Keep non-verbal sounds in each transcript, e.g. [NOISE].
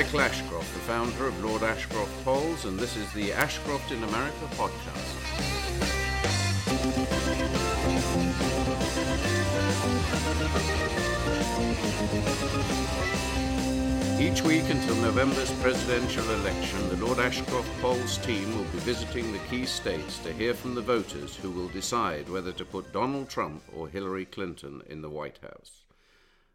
Michael Ashcroft, the founder of Lord Ashcroft Polls, and this is the Ashcroft in America podcast. Each week until November's presidential election, the Lord Ashcroft Polls team will be visiting the key states to hear from the voters who will decide whether to put Donald Trump or Hillary Clinton in the White House.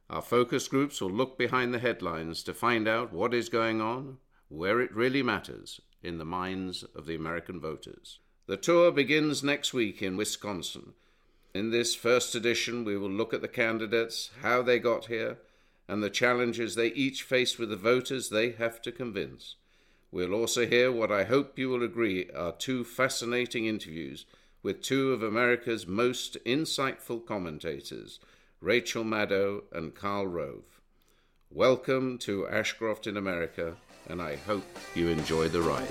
Our focus groups will look behind the headlines to find out what is going on, where it really matters, in the minds of the American voters. The tour begins next week in Wisconsin. In this first edition, we will look at the candidates, how they got here, and the challenges they each face with the voters they have to convince. We'll also hear what I hope you will agree are two fascinating interviews with two of America's most insightful commentators, Rachel Maddow and Karl Rove. Welcome to Ashcroft in America, and I hope you enjoy the ride.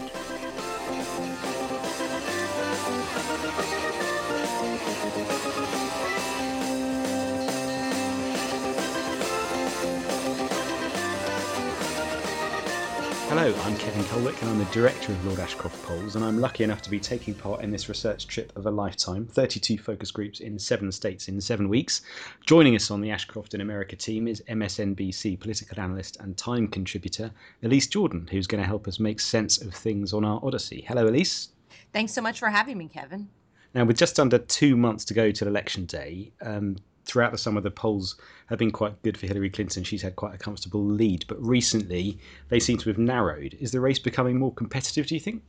Hello, I'm Kevin Colwick and I'm the director of Lord Ashcroft Polls, and I'm lucky enough to be taking part in this research trip of a lifetime 32 focus groups in seven states in seven weeks. Joining us on the Ashcroft in America team is MSNBC political analyst and Time contributor Elise Jordan, who's going to help us make sense of things on our Odyssey. Hello, Elise. Thanks so much for having me, Kevin. Now, with just under two months to go till election day, um, throughout the summer, the polls have been quite good for Hillary Clinton. She's had quite a comfortable lead, but recently they seem to have narrowed. Is the race becoming more competitive, do you think?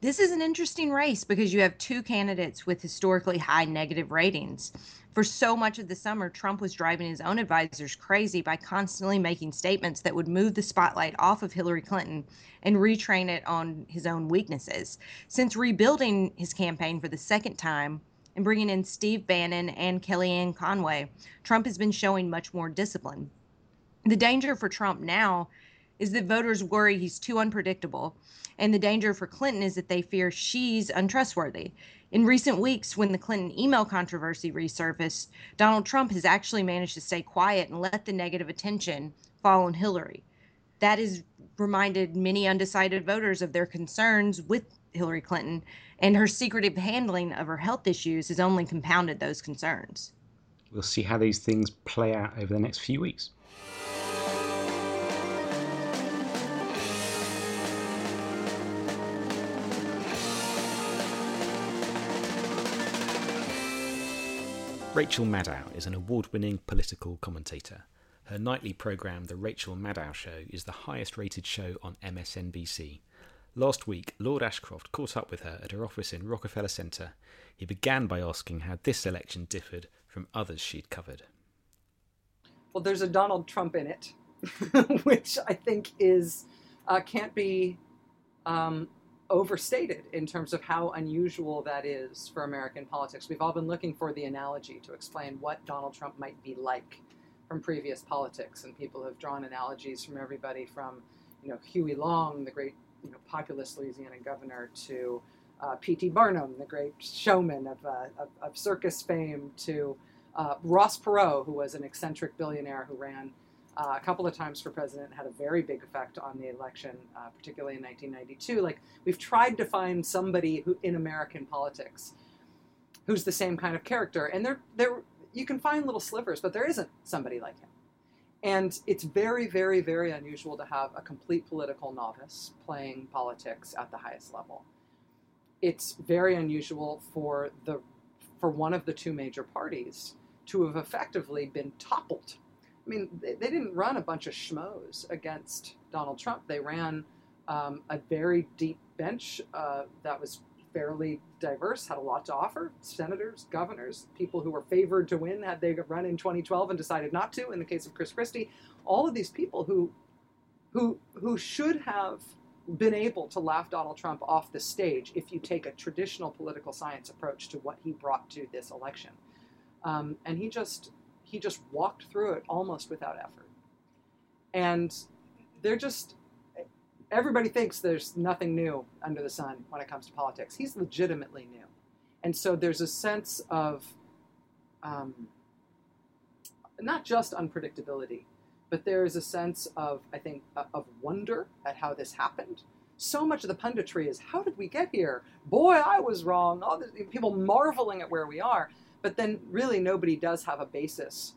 This is an interesting race because you have two candidates with historically high negative ratings. For so much of the summer, Trump was driving his own advisors crazy by constantly making statements that would move the spotlight off of Hillary Clinton and retrain it on his own weaknesses. Since rebuilding his campaign for the second time, and bringing in Steve Bannon and Kellyanne Conway, Trump has been showing much more discipline. The danger for Trump now is that voters worry he's too unpredictable, and the danger for Clinton is that they fear she's untrustworthy. In recent weeks, when the Clinton email controversy resurfaced, Donald Trump has actually managed to stay quiet and let the negative attention fall on Hillary. That has reminded many undecided voters of their concerns with Hillary Clinton, and her secretive handling of her health issues has only compounded those concerns. We'll see how these things play out over the next few weeks. Rachel Maddow is an award winning political commentator. Her nightly programme, The Rachel Maddow Show, is the highest rated show on MSNBC. Last week, Lord Ashcroft caught up with her at her office in Rockefeller Center. He began by asking how this election differed from others she'd covered. Well, there's a Donald Trump in it, [LAUGHS] which I think is uh, can't be um, overstated in terms of how unusual that is for American politics. We've all been looking for the analogy to explain what Donald Trump might be like from previous politics, and people have drawn analogies from everybody from, you know, Huey Long, the great you know, populist Louisiana governor to uh, P.T. Barnum, the great showman of, uh, of, of, circus fame, to uh, Ross Perot, who was an eccentric billionaire who ran uh, a couple of times for president, had a very big effect on the election, uh, particularly in 1992. Like we've tried to find somebody who in American politics who's the same kind of character, and there, there you can find little slivers, but there isn't somebody like him. And it's very, very, very unusual to have a complete political novice playing politics at the highest level. It's very unusual for the for one of the two major parties to have effectively been toppled. I mean, they, they didn't run a bunch of schmoes against Donald Trump. They ran um, a very deep bench uh, that was fairly diverse, had a lot to offer. Senators, governors, people who were favored to win had they run in 2012 and decided not to. In the case of Chris Christie, all of these people who, who, who should have been able to laugh Donald Trump off the stage if you take a traditional political science approach to what he brought to this election. Um, and he just he just walked through it almost without effort. And they're just everybody thinks there's nothing new under the sun when it comes to politics. He's legitimately new. And so there's a sense of um, not just unpredictability, but there is a sense of, I think, uh, of wonder at how this happened. So much of the punditry is, how did we get here? Boy, I was wrong. All the people marveling at where we are. But then really nobody does have a basis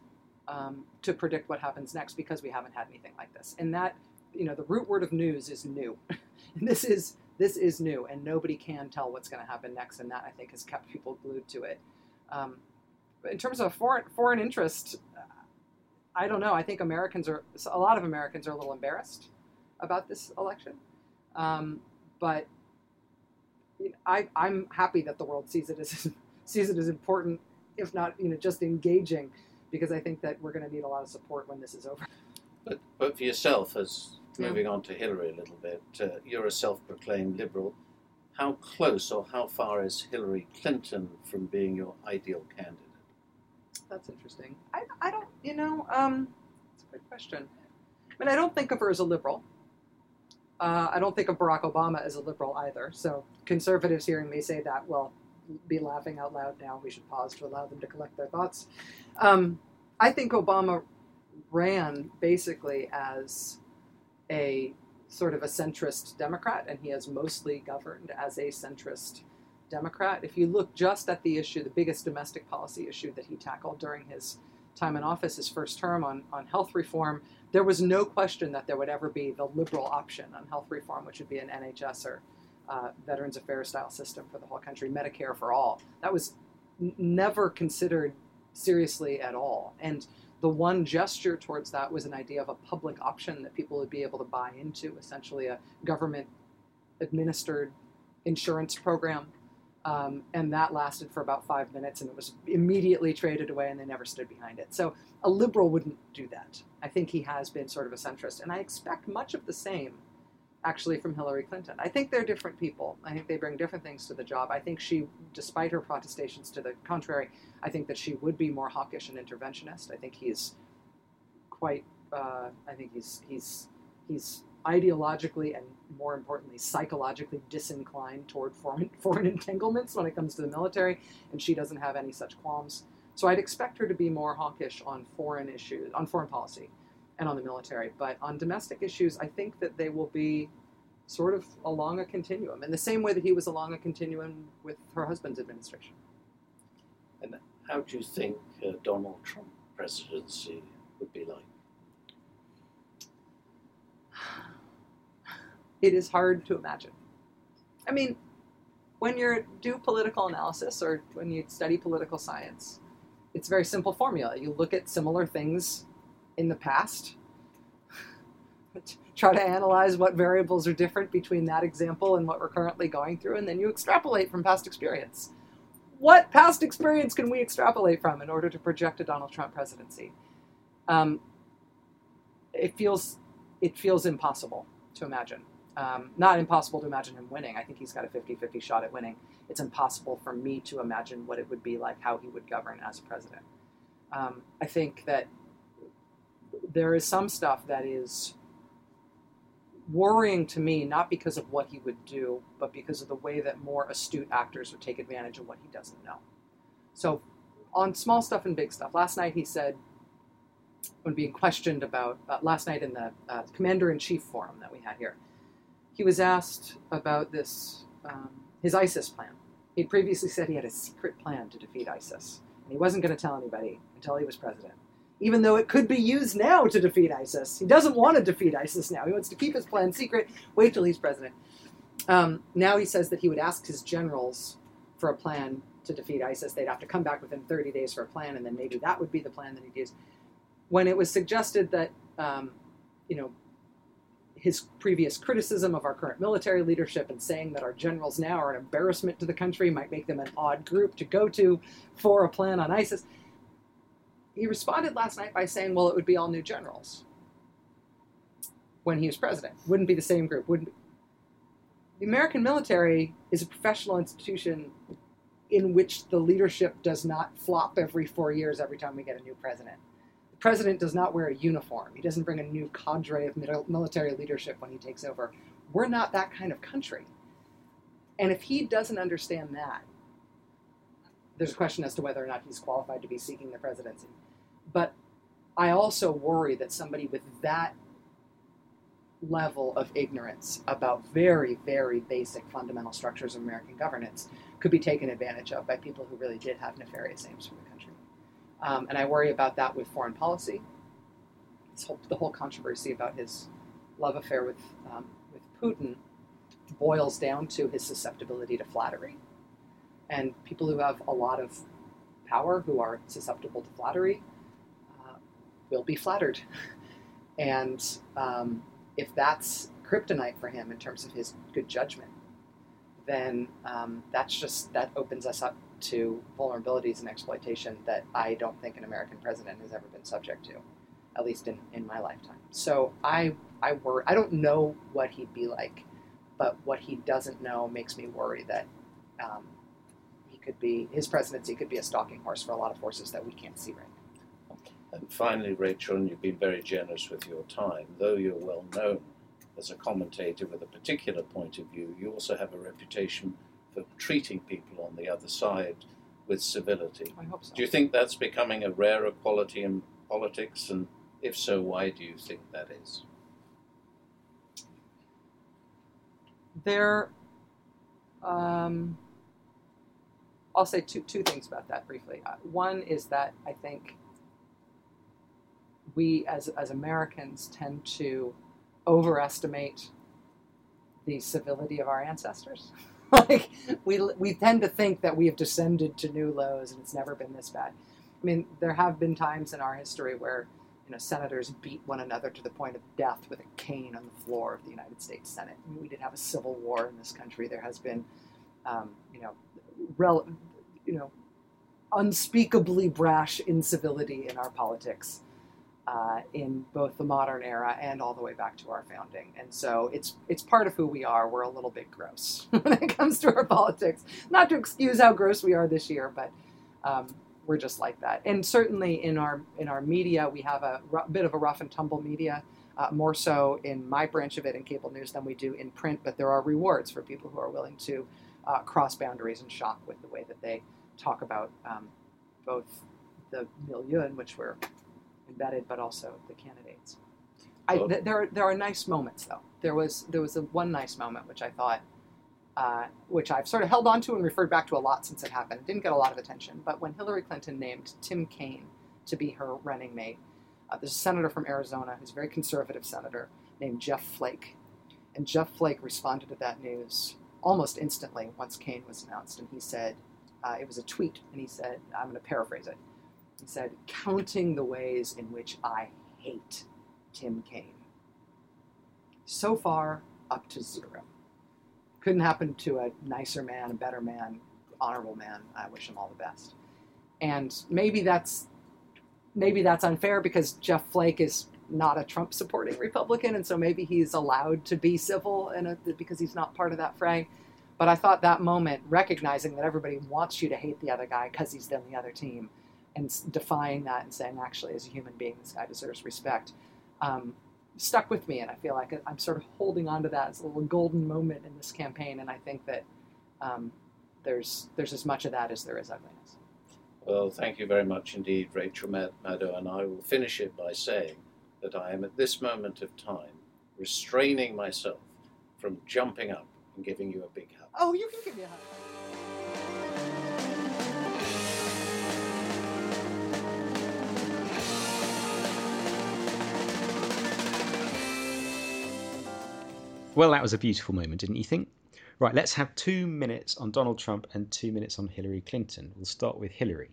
um, to predict what happens next because we haven't had anything like this. And that, you know, the root word of news is new. [LAUGHS] this is this is new, and nobody can tell what's going to happen next. And that I think has kept people glued to it. Um, but in terms of foreign foreign interest, I don't know. I think Americans are a lot of Americans are a little embarrassed about this election, um, but I, I'm happy that the world sees it as [LAUGHS] sees it as important, if not you know just engaging, because I think that we're going to need a lot of support when this is over. But but for yourself, as moving on to Hillary a little bit, uh, you're a self-proclaimed liberal. How close or how far is Hillary Clinton from being your ideal candidate? That's interesting. I, I don't, you know, um, it's a good question. I mean, I don't think of her as a liberal. Uh, I don't think of Barack Obama as a liberal either. So conservatives hearing me say that will be laughing out loud now. We should pause to allow them to collect their thoughts. Um, I think Obama ran basically as a sort of a centrist Democrat, and he has mostly governed as a centrist Democrat. If you look just at the issue, the biggest domestic policy issue that he tackled during his time in office, his first term on, on health reform, there was no question that there would ever be the liberal option on health reform, which would be an NHS or uh, Veterans Affairs style system for the whole country, Medicare for all. That was n- never considered seriously at all. And the one gesture towards that was an idea of a public option that people would be able to buy into, essentially a government administered insurance program um, and that lasted for about five minutes and it was immediately traded away and they never stood behind it. So a liberal wouldn't do that. I think he has been sort of a centrist. And I expect much of the same actually from Hillary Clinton. I think they're different people. I think they bring different things to the job. I think she, despite her protestations to the contrary, I think that she would be more hawkish and interventionist. I think he's quite, uh, I think he's, he's, he's ideologically and more importantly psychologically disinclined toward foreign, [LAUGHS] foreign entanglements when it comes to the military and she doesn't have any such qualms so i'd expect her to be more hawkish on foreign issues on foreign policy and on the military but on domestic issues i think that they will be sort of along a continuum in the same way that he was along a continuum with her husband's administration and how do you think uh, donald trump presidency would be like [SIGHS] it is hard to imagine. I mean, when you do political analysis or when you study political science, it's a very simple formula. You look at similar things in the past, [LAUGHS] try to analyze what variables are different between that example and what we're currently going through, and then you extrapolate from past experience. What past experience can we extrapolate from in order to project a Donald Trump presidency? Um, it feels it feels impossible to imagine. Um, not impossible to imagine him winning. I think he's got a 50 50 shot at winning. It's impossible for me to imagine what it would be like, how he would govern as a president. Um, I think that there is some stuff that is worrying to me, not because of what he would do, but because of the way that more astute actors would take advantage of what he doesn't know. So, on small stuff and big stuff, last night he said, when being questioned about, uh, last night in the uh, Commander in Chief forum that we had here, he was asked about this, um, his ISIS plan. He'd previously said he had a secret plan to defeat ISIS, and he wasn't going to tell anybody until he was president. Even though it could be used now to defeat ISIS, he doesn't want to defeat ISIS now. He wants to keep his plan secret. Wait till he's president. Um, now he says that he would ask his generals for a plan to defeat ISIS. They'd have to come back within 30 days for a plan, and then maybe that would be the plan that he'd use. When it was suggested that, um, you know, his previous criticism of our current military leadership and saying that our generals now are an embarrassment to the country might make them an odd group to go to for a plan on ISIS. He responded last night by saying, well, it would be all new generals when he was president. Wouldn't be the same group. Wouldn't be. The American military is a professional institution in which the leadership does not flop every four years every time we get a new president The president does not wear a uniform. He doesn't bring a new cadre of military leadership when he takes over. We're not that kind of country. And if he doesn't understand that, there's a question as to whether or not he's qualified to be seeking the presidency. But I also worry that somebody with that level of ignorance about very, very basic fundamental structures of American governance could be taken advantage of by people who really did have nefarious aims for the country. Um, and I worry about that with foreign policy. Whole, the whole controversy about his love affair with, um, with Putin boils down to his susceptibility to flattery. And people who have a lot of power, who are susceptible to flattery, will be flattered. and um, if that's kryptonite for him in terms of his good judgment, then um, that's just that opens us up to vulnerabilities and exploitation that I don't think an American president has ever been subject to, at least in, in my lifetime. So I I worry. I don't know what he'd be like, but what he doesn't know makes me worry that um, he could be his presidency could be a stalking horse for a lot of forces that we can't see right now. And finally, Rachel, and you've been very generous with your time, though you're well known as a commentator with a particular point of view, you also have a reputation for treating people on the other side with civility. I hope so. Do you think that's becoming a rarer quality in politics? And if so, why do you think that is? There, um, I'll say two, two things about that briefly. Uh, one is that I think we as, as Americans tend to overestimate the civility of our ancestors. [LAUGHS] like we we tend to think that we have descended to new lows and it's never been this bad. I mean, there have been times in our history where you know senators beat one another to the point of death with a cane on the floor of the United States Senate. I mean, we did have a civil war in this country. There has been, um, you know, rel- you know, unspeakably brash incivility in our politics uh, in both the modern era and all the way back to our founding. And so it's it's part of who we are. We're a little bit gross [LAUGHS] when it comes to our politics. Not to excuse how gross we are this year, but um, we're just like that. And certainly in our in our media, we have a r- bit of a rough and tumble media. Uh, more so in my branch of it in cable news than we do in print, but there are rewards for people who are willing to uh, cross boundaries and shock with the way that they talk about um, both the milieu in which we're embedded, but also the candidates. I, th- there, are, there are nice moments though. There was there was a one nice moment which I thought, uh, which I've sort of held on to and referred back to a lot since it happened. It didn't get a lot of attention, but when Hillary Clinton named Tim Kaine to be her running mate, uh, there's a senator from Arizona who's a very conservative senator named Jeff Flake, and Jeff Flake responded to that news almost instantly once Kaine was announced, and he said, uh, it was a tweet, and he said, I'm going to paraphrase it. He said, counting the ways in which I hate Tim Kaine. So far, up to zero. Couldn't happen to a nicer man, a better man, honorable man. I wish him all the best. And maybe that's maybe that's unfair because Jeff Flake is not a Trump supporting Republican, and so maybe he's allowed to be civil and uh, because he's not part of that fray. But I thought that moment, recognizing that everybody wants you to hate the other guy because he's on the other team, and defying that and saying, actually, as a human being, this guy deserves respect, um, stuck with me. And I feel like I'm sort of holding on to that as a little golden moment in this campaign. And I think that um, there's there's as much of that as there is ugliness. Well, thank you very much indeed, Rachel Maddow, and I will finish it by saying that I am at this moment of time restraining myself from jumping up and giving you a big hug. Oh, you can give me a hug. Well, that was a beautiful moment, didn't you think? Right, let's have two minutes on Donald Trump and two minutes on Hillary Clinton. We'll start with Hillary.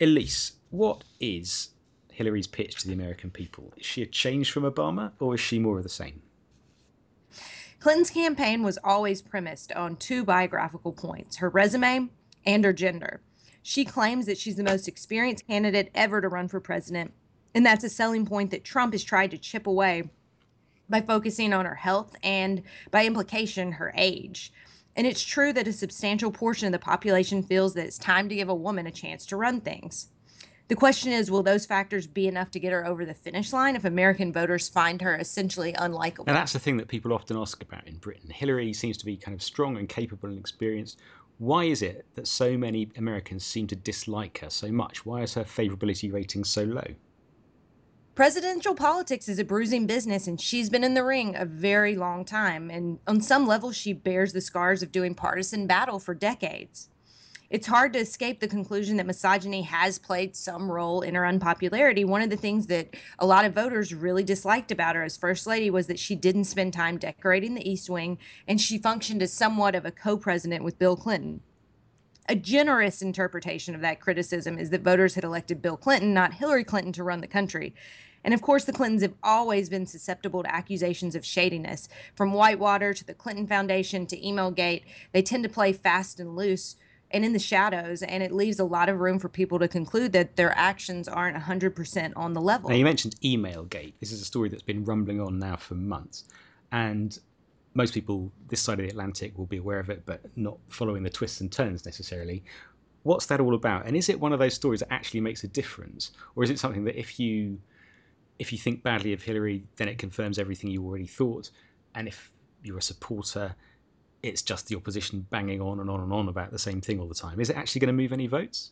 Elise, what is Hillary's pitch to the American people? Is she a change from Obama or is she more of the same? Clinton's campaign was always premised on two biographical points her resume and her gender. She claims that she's the most experienced candidate ever to run for president, and that's a selling point that Trump has tried to chip away by focusing on her health and, by implication, her age. And it's true that a substantial portion of the population feels that it's time to give a woman a chance to run things. The question is, will those factors be enough to get her over the finish line if American voters find her essentially unlikable? Now, that's the thing that people often ask about in Britain. Hillary seems to be kind of strong and capable and experienced. Why is it that so many Americans seem to dislike her so much? Why is her favourability rating so low? Presidential politics is a bruising business, and she's been in the ring a very long time. And on some level, she bears the scars of doing partisan battle for decades it's hard to escape the conclusion that misogyny has played some role in her unpopularity. One of the things that a lot of voters really disliked about her as First Lady was that she didn't spend time decorating the East Wing and she functioned as somewhat of a co president with Bill Clinton. A generous interpretation of that criticism is that voters had elected Bill Clinton, not Hillary Clinton, to run the country. And of course, the Clintons have always been susceptible to accusations of shadiness. From Whitewater to the Clinton Foundation to Emailgate, they tend to play fast and loose and in the shadows and it leaves a lot of room for people to conclude that their actions aren't 100% on the level now you mentioned emailgate this is a story that's been rumbling on now for months and most people this side of the atlantic will be aware of it but not following the twists and turns necessarily what's that all about and is it one of those stories that actually makes a difference or is it something that if you if you think badly of hillary then it confirms everything you already thought and if you're a supporter it's just the opposition banging on and on and on about the same thing all the time. Is it actually going to move any votes?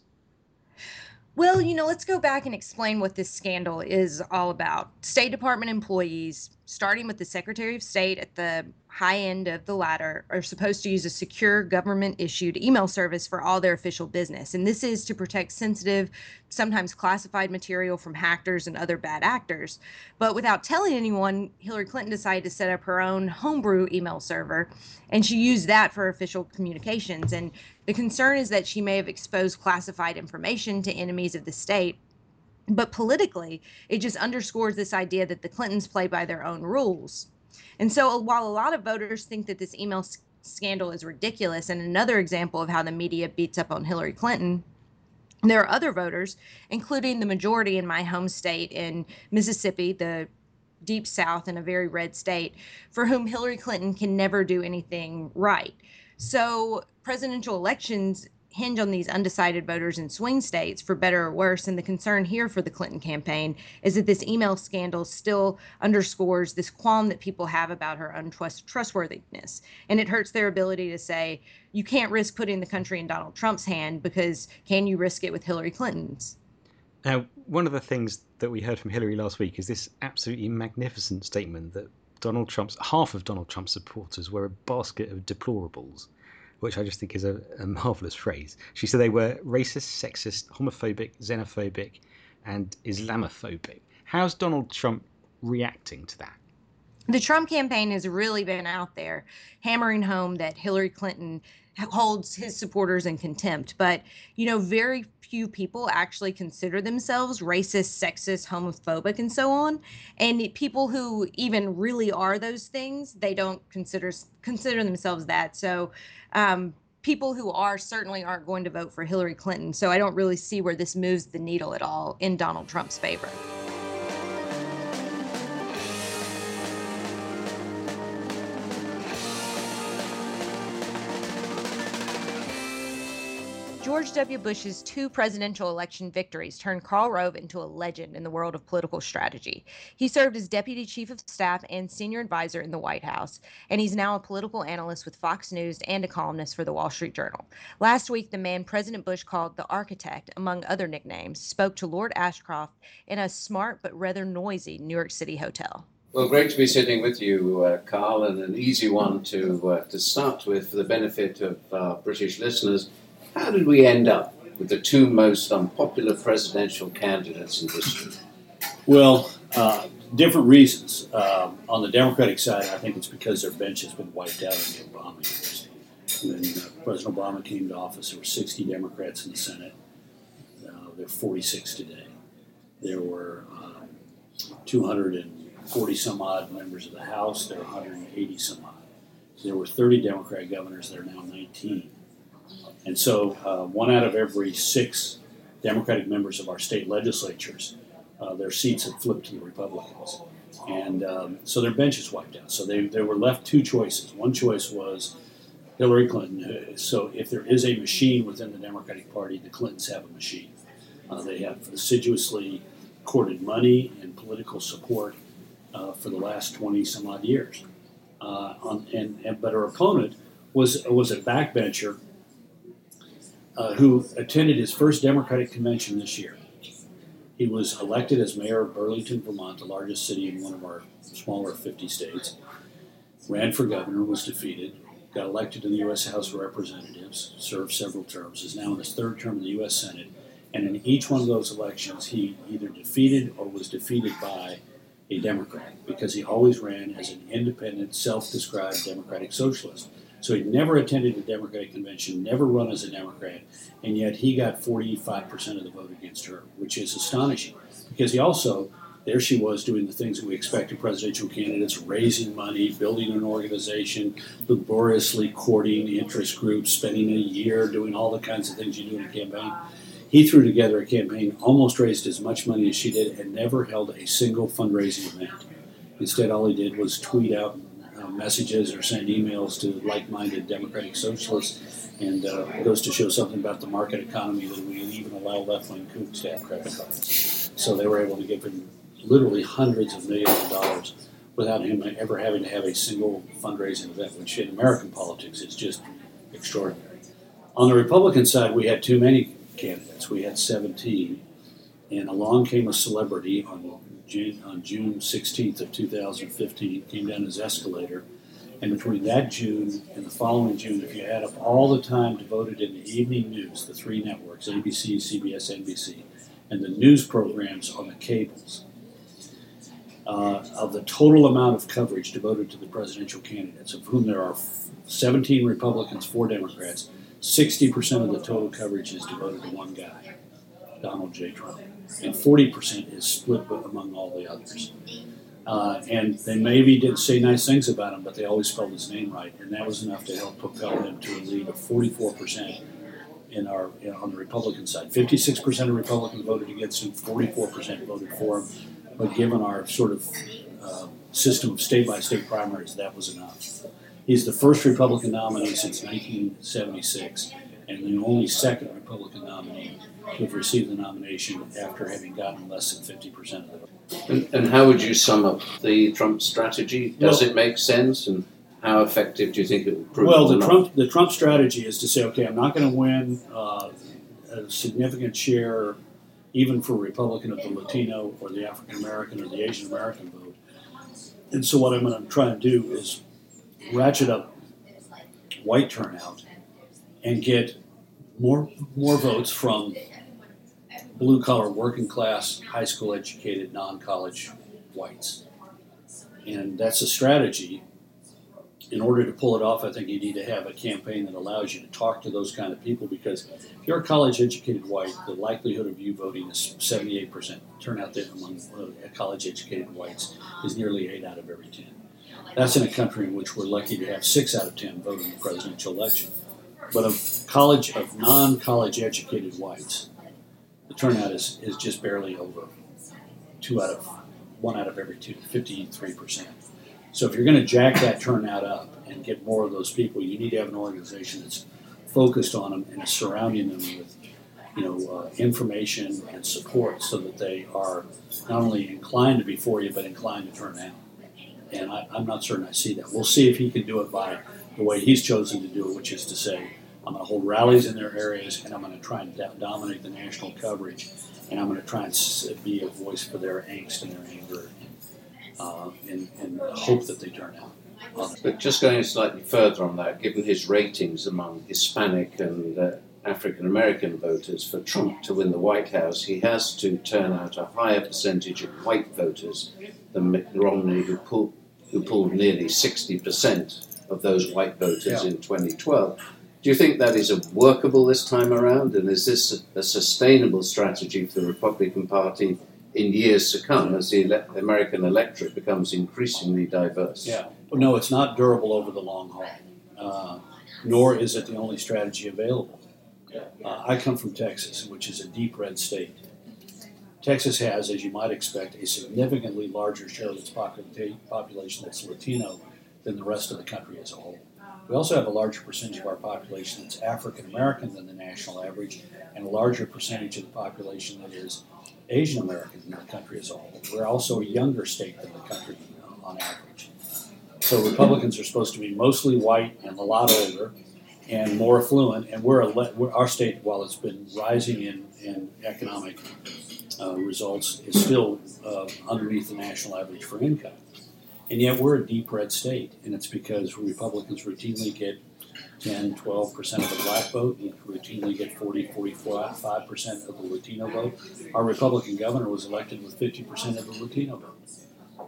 Well, you know, let's go back and explain what this scandal is all about. State Department employees, starting with the Secretary of State at the high end of the ladder, are supposed to use a secure government issued email service for all their official business. And this is to protect sensitive, sometimes classified material from hackers and other bad actors. But without telling anyone, Hillary Clinton decided to set up her own homebrew email server, and she used that for official communications. And the concern is that she may have exposed classified information to enemies of the state. But politically, it just underscores this idea that the Clintons play by their own rules. And so, uh, while a lot of voters think that this email scandal is ridiculous and another example of how the media beats up on Hillary Clinton, there are other voters, including the majority in my home state in Mississippi, the deep south in a very red state, for whom Hillary Clinton can never do anything right. So presidential elections hinge on these undecided voters in swing states for better or worse. And the concern here for the Clinton campaign is that this email scandal still underscores this qualm that people have about her untrustworthiness. And it hurts their ability to say, you can't risk putting the country in Donald Trump's hand because can you risk it with Hillary Clinton's? Now, one of the things that we heard from Hillary last week is this absolutely magnificent statement that Donald Trump's half of Donald Trump's supporters were a basket of deplorables, which I just think is a, a marvelous phrase. She said they were racist, sexist, homophobic, xenophobic, and Islamophobic. How's Donald Trump reacting to that? The Trump campaign has really been out there hammering home that Hillary Clinton holds his supporters in contempt. But, you know, very few people actually consider themselves racist, sexist, homophobic, and so on. And people who even really are those things, they don't consider consider themselves that. So, um, people who are certainly aren't going to vote for Hillary Clinton. So I don't really see where this moves the needle at all in Donald Trump's favor. George W. Bush's two presidential election victories turned Karl Rove into a legend in the world of political strategy. He served as deputy chief of staff and senior advisor in the White House, and he's now a political analyst with Fox News and a columnist for the Wall Street Journal. Last week, the man President Bush called the architect, among other nicknames, spoke to Lord Ashcroft in a smart but rather noisy New York City hotel. Well, great to be sitting with you, uh, Karl, and an easy one to uh, to start with for the benefit of uh, British listeners. How did we end up with the two most unpopular presidential candidates in history? Well, uh, different reasons. Um, on the Democratic side, I think it's because their bench has been wiped out in the Obama years. When uh, President Obama came to office, there were 60 Democrats in the Senate. Uh, there are 46 today. There were um, 240 some odd members of the House. There are 180 some odd. There were 30 Democrat governors. There are now 19. And so, uh, one out of every six Democratic members of our state legislatures, uh, their seats have flipped to the Republicans. And um, so their bench is wiped out. So they, they were left two choices. One choice was Hillary Clinton. So if there is a machine within the Democratic Party, the Clintons have a machine. Uh, they have assiduously courted money and political support uh, for the last 20 some odd years. Uh, on, and, and, but her opponent was, was a backbencher uh, who attended his first Democratic convention this year. He was elected as mayor of Burlington, Vermont, the largest city in one of our smaller 50 states. Ran for governor, was defeated, got elected in the U.S. House of Representatives, served several terms, is now in his third term in the U.S. Senate, and in each one of those elections, he either defeated or was defeated by a Democrat because he always ran as an independent, self described Democratic Socialist. So he never attended a Democratic convention, never run as a Democrat, and yet he got 45% of the vote against her, which is astonishing because he also, there she was doing the things that we expect of presidential candidates raising money, building an organization, laboriously courting interest groups, spending a year doing all the kinds of things you do in a campaign. He threw together a campaign, almost raised as much money as she did, and never held a single fundraising event. Instead, all he did was tweet out messages or send emails to like-minded Democratic socialists, and uh, goes to show something about the market economy that we even allow left-wing kooks to have credit cards. So they were able to give him literally hundreds of millions of dollars without him ever having to have a single fundraising event, which in American politics is just extraordinary. On the Republican side, we had too many candidates. We had 17, and along came a celebrity on June, on June 16th of 2015, came down his escalator, and between that June and the following June, if you add up all the time devoted in the evening news, the three networks, ABC, CBS, NBC, and the news programs on the cables, uh, of the total amount of coverage devoted to the presidential candidates, of whom there are 17 Republicans, 4 Democrats, 60% of the total coverage is devoted to one guy, Donald J. Trump. And 40% is split among all the others. Uh, and they maybe didn't say nice things about him, but they always spelled his name right. And that was enough to help propel him to a lead of 44% in our on the Republican side. 56% of Republicans voted against him, 44% voted for him. But given our sort of uh, system of state by state primaries, that was enough. He's the first Republican nominee since 1976, and the only second Republican have received the nomination after having gotten less than 50% of the vote. And, and how would you sum up the Trump strategy? Does Well- it make sense, and how effective do you think it will prove? Well, the not? Trump the Trump strategy is to say, okay, I'm not going to win uh, a significant share, even for a Republican of the Latino or the African American or the Asian American vote. And so, what I'm going to try and do is ratchet up white turnout and get more more votes from blue collar, working class, high school educated, non college whites. And that's a strategy in order to pull it off, I think you need to have a campaign that allows you to talk to those kind of people because if you're a college educated white, the likelihood of you voting is 78%. Turnout there among uh, college educated whites is nearly 8 out of every 10. That's in a country in which we're lucky to have 6 out of 10 vote in the presidential election. But of college, of non college educated whites, the turnout is, is just barely over 2 out of 1 out of every 2, 53%. So if you're going to jack that turnout up and get more of those people, you need to have an organization that's focused on them and surrounding them with, you know, uh, information and support so that they are not only inclined to be for you but inclined to turn out. And I, I'm not certain I see that. We'll see if he can do it by the way he's chosen to do it, which is to say, I'm going to hold rallies in their areas and I'm going to try and dominate the national coverage, and I'm going to try and be a voice for their angst and their anger, uh, and, and hope that they turn out. Uh, But just going slightly further on that, given his ratings among Hispanic and uh, African American voters for Trump to win the White House, he has to turn out a higher percentage of white voters than Mitt Romney, who pulled, who pulled nearly 60% of those white voters Yeah. in 2012. Do you think that is a workable this time around? And is this a, a sustainable strategy for the Republican Party in years to come as the ele- American electorate becomes increasingly diverse? Yeah. Well, no, it's not durable over the long haul, uh, nor is it the only strategy available. Uh, I come from Texas, which is a deep red state. Texas has, as you might expect, a significantly larger share of its population that's Latino than the rest of the country as a whole. We also have a larger percentage of our population that's African American than the national average, and a larger percentage of the population that is Asian American than the country as a whole. We're also a younger state than the country on average. So Republicans are supposed to be mostly white and a lot older and more affluent, and we're, we're our state, while it's been rising in, in economic uh, results is still uh, underneath the national average for income. And yet we're a deep red state, and it's because Republicans routinely get 10, 12% of the black vote, and routinely get 40, 45% of the Latino vote. Our Republican governor was elected with 50% of the Latino vote.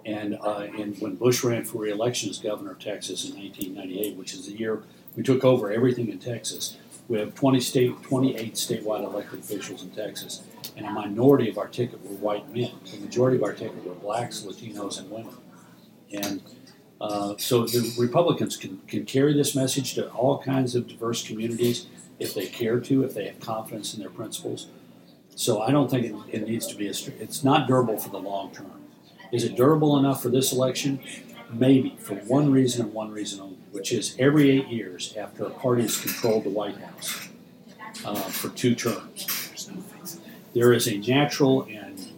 And, uh, and when Bush ran for re-election as governor of Texas in 1998, which is the year we took over everything in Texas, we have 20 state, 28 statewide elected officials in Texas, and a minority of our ticket were white men. The majority of our ticket were blacks, Latinos, and women. And uh, so the Republicans can, can carry this message to all kinds of diverse communities if they care to, if they have confidence in their principles. So I don't think it, it needs to be a. It's not durable for the long term. Is it durable enough for this election? Maybe for one reason and one reason only, which is every eight years after a party has controlled the White House uh, for two terms, there is a natural and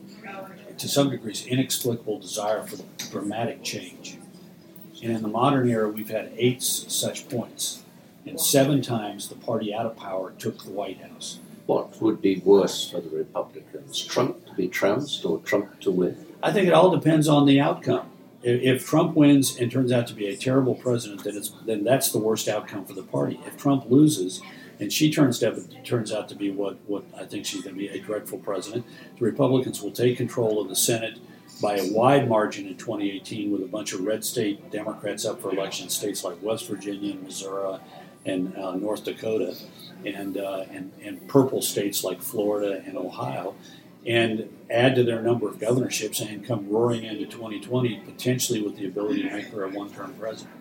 to some degrees inexplicable desire for dramatic change. And in the modern era, we've had eight such points. And seven times the party out of power took the White House. What would be worse for the Republicans? Trump to be trounced or Trump to win? I think it all depends on the outcome. If, Trump wins and turns out to be a terrible president, then, it's, then that's the worst outcome for the party. If Trump loses and she turns, to, turns out to be what, what I think she's going to be a dreadful president, the Republicans will take control of the Senate by a wide margin in 2018 with a bunch of red state Democrats up for election in states like West Virginia and Missouri and uh, North Dakota and, uh, and, and purple states like Florida and Ohio and add to their number of governorships and come roaring into 2020 potentially with the ability to make her a one-term president.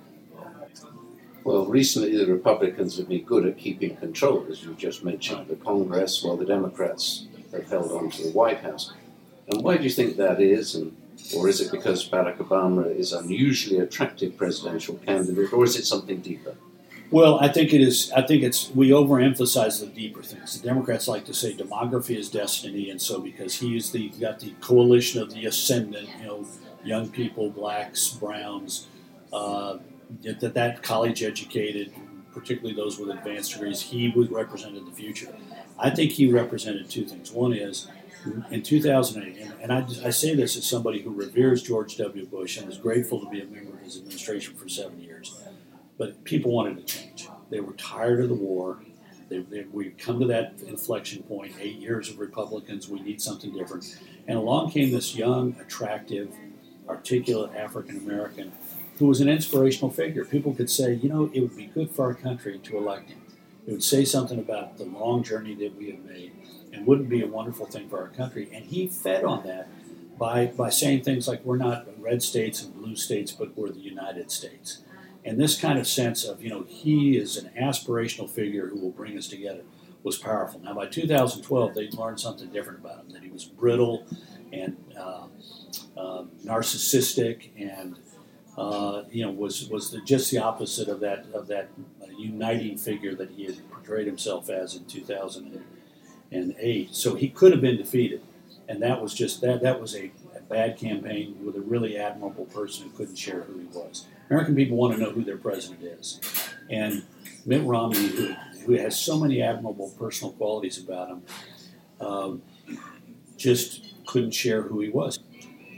Well, recently the Republicans have been good at keeping control, as you just mentioned, the Congress, while the Democrats have held on to the White House. And why do you think that is? And or is it because Barack Obama is unusually attractive presidential candidate, or is it something deeper? Well, I think it is. I think it's we overemphasize the deeper things. The Democrats like to say demography is destiny, and so because he's the got the coalition of the ascendant, you know, young people, blacks, browns, uh, that that college educated, particularly those with advanced degrees, he would represented the future. I think he represented two things. One is in 2008, and, and I, I, say this as somebody who reveres George W. Bush and is grateful to be a member of his administration for seven years. But people wanted to change. They were tired of the war. They, they, we come to that inflection point, eight years of Republicans, we need something different. And along came this young, attractive, articulate African American who was an inspirational figure. People could say, you know, it would be good for our country to elect him. It would say something about the long journey that we have made and wouldn't be a wonderful thing for our country. And he fed on that by, by saying things like, we're not red states and blue states, but we're the United States. And this kind of sense of, you know, he is an aspirational figure who will bring us together was powerful. Now, by 2012, they learned something different about him that he was brittle and uh, uh, narcissistic and uh, you know, was was the, just the opposite of that of that uniting figure that he had portrayed himself as in 2008. So he could have been defeated, and that was just that that was a, a bad campaign with a really admirable person who couldn't share who he was. American people want to know who their president is, and Mitt Romney, who, who has so many admirable personal qualities about him, um, just couldn't share who he was.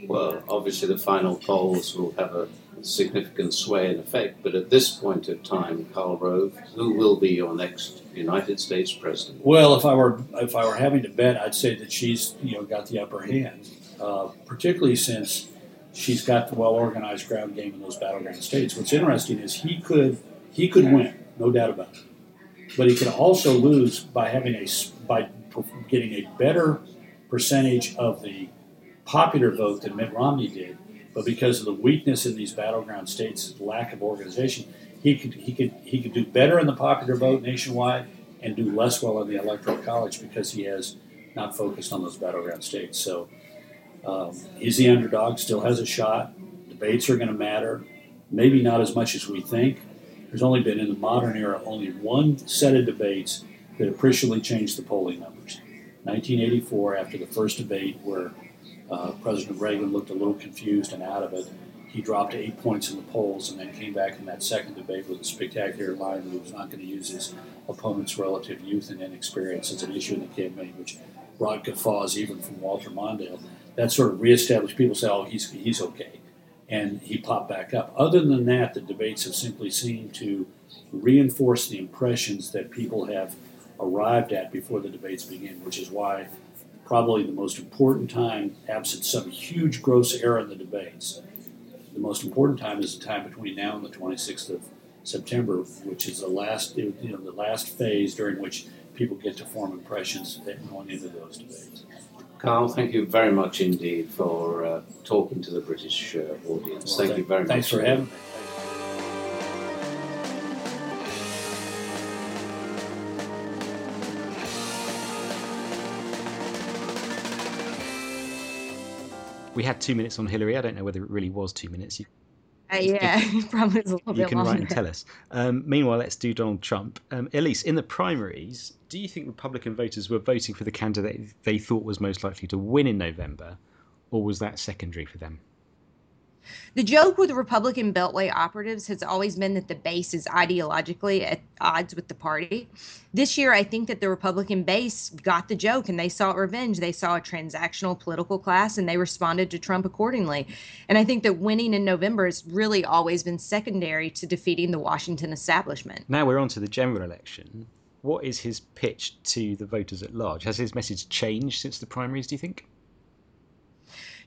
Well, obviously, the final polls will have a significant sway and effect. But at this point of time, Karl Rove, who will be your next United States president? Well, if I were if I were having to bet, I'd say that she's you know got the upper hand, uh, particularly since she's got the well organized ground game in those battleground states. What's interesting is he could he could win, no doubt about it, but he could also lose by having a by getting a better percentage of the popular vote than Mitt Romney did but because of the weakness in these battleground states, lack of organization, he could he could he could do better in the popular vote nationwide and do less well in the electoral college because he has not focused on those battleground states. So um, he's the underdog, still has a shot. Debates are going to matter, maybe not as much as we think. There's only been in the modern era only one set of debates that appreciably changed the polling numbers. 1984, after the first debate, where uh, President Reagan looked a little confused and out of it. He dropped eight points in the polls and then came back in that second debate with a spectacular line that he was not going to use his opponent's relative youth and inexperience as an issue in the campaign, which brought guffaws even from Walter Mondale. That sort of reestablished people say, "Oh, he's he's okay," and he popped back up. Other than that, the debates have simply seemed to reinforce the impressions that people have arrived at before the debates begin, which is why probably the most important time, absent some huge gross error in the debates, the most important time is the time between now and the 26th of September, which is the last, you know, the last phase during which people get to form impressions going into those debates. Karl, thank you very much indeed for uh, talking to the British uh, audience. Well, thank, you very thanks much. Thanks for having me. We had two minutes on Hillary. I don't know whether it really was two minutes. You, uh, yeah, [LAUGHS] [LAUGHS] probably was a little you bit can longer. write and tell us. Um, meanwhile, let's do Donald Trump. Um, Elise, in the primaries, do you think Republican voters were voting for the candidate they thought was most likely to win in November, or was that secondary for them? The joke with Republican Beltway operatives has always been that the base is ideologically at odds with the party. This year, I think that the Republican base got the joke and they saw revenge. They saw a transactional political class and they responded to Trump accordingly. And I think that winning in November has really always been secondary to defeating the Washington establishment. Now we're on to the general election. What is his pitch to the voters at large? Has his message changed since the primaries, do you think?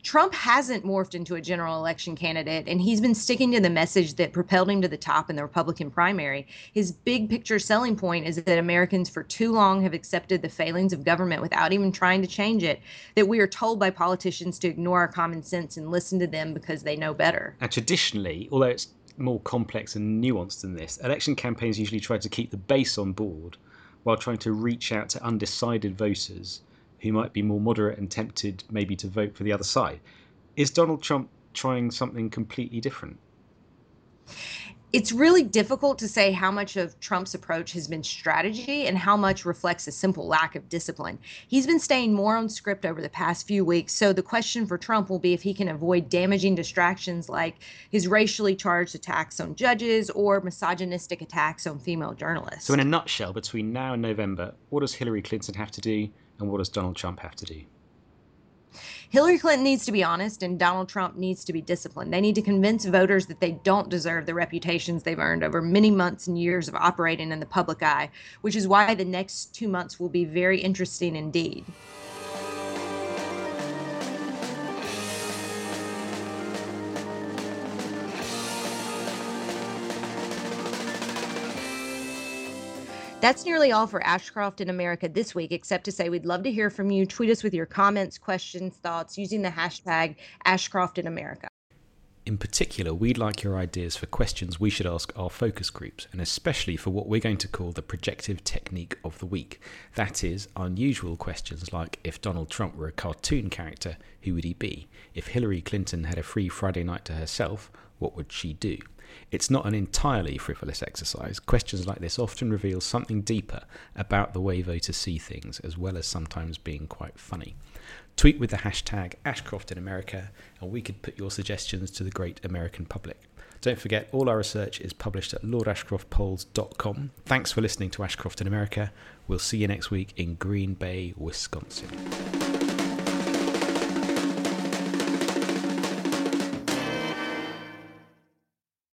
Trump hasn't morphed into a general election candidate, and he's been sticking to the message that propelled him to the top in the Republican primary. His big picture selling point is that Americans for too long have accepted the failings of government without even trying to change it, that we are told by politicians to ignore our common sense and listen to them because they know better. And traditionally, although it's more complex and nuanced than this, election campaigns usually try to keep the base on board while trying to reach out to undecided voters who might be more moderate and tempted maybe to vote for the other side. Is Donald Trump trying something completely different? It's really difficult to say how much of Trump's approach has been strategy and how much reflects a simple lack of discipline. He's been staying more on script over the past few weeks, so the question for Trump will be if he can avoid damaging distractions like his racially charged attacks on judges or misogynistic attacks on female journalists. So, in a nutshell, between now and November, what does Hillary Clinton have to do and what does Donald Trump have to do? Hillary Clinton needs to be honest and Donald Trump needs to be disciplined. They need to convince voters that they don't deserve the reputations they've earned over many months and years of operating in the public eye, which is why the next two months will be very interesting indeed. That's nearly all for Ashcroft in America this week, except to say we'd love to hear from you. Tweet us with your comments, questions, thoughts using the hashtag Ashcroft in America. In particular, we'd like your ideas for questions we should ask our focus groups, and especially for what we're going to call the projective technique of the week. That is, unusual questions like if Donald Trump were a cartoon character, who would he be? If Hillary Clinton had a free Friday night to herself, what would she do? It's not an entirely frivolous exercise. Questions like this often reveal something deeper about the way voters see things, as well as sometimes being quite funny. Tweet with the hashtag Ashcroft in America, and we could put your suggestions to the great American public. Don't forget, all our research is published at lordashcroftpolls.com. Thanks for listening to Ashcroft in America. We'll see you next week in Green Bay, Wisconsin.